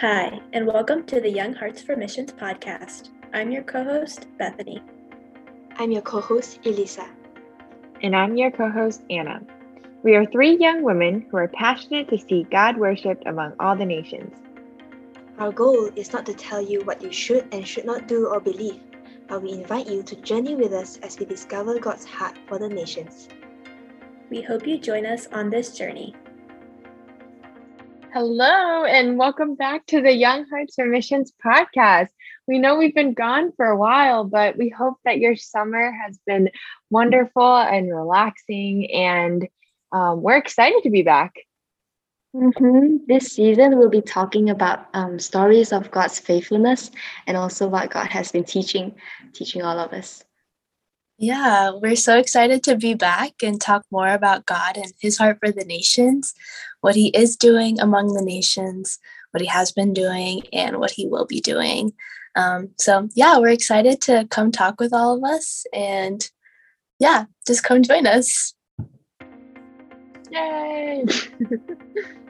Hi, and welcome to the Young Hearts for Missions podcast. I'm your co host, Bethany. I'm your co host, Elisa. And I'm your co host, Anna. We are three young women who are passionate to see God worshipped among all the nations. Our goal is not to tell you what you should and should not do or believe, but we invite you to journey with us as we discover God's heart for the nations. We hope you join us on this journey. Hello, and welcome back to the Young Hearts for Missions podcast. We know we've been gone for a while, but we hope that your summer has been wonderful and relaxing, and um, we're excited to be back. Mm-hmm. This season, we'll be talking about um, stories of God's faithfulness and also what God has been teaching, teaching all of us. Yeah, we're so excited to be back and talk more about God and his heart for the nations, what he is doing among the nations, what he has been doing, and what he will be doing. Um, so, yeah, we're excited to come talk with all of us and yeah, just come join us. Yay!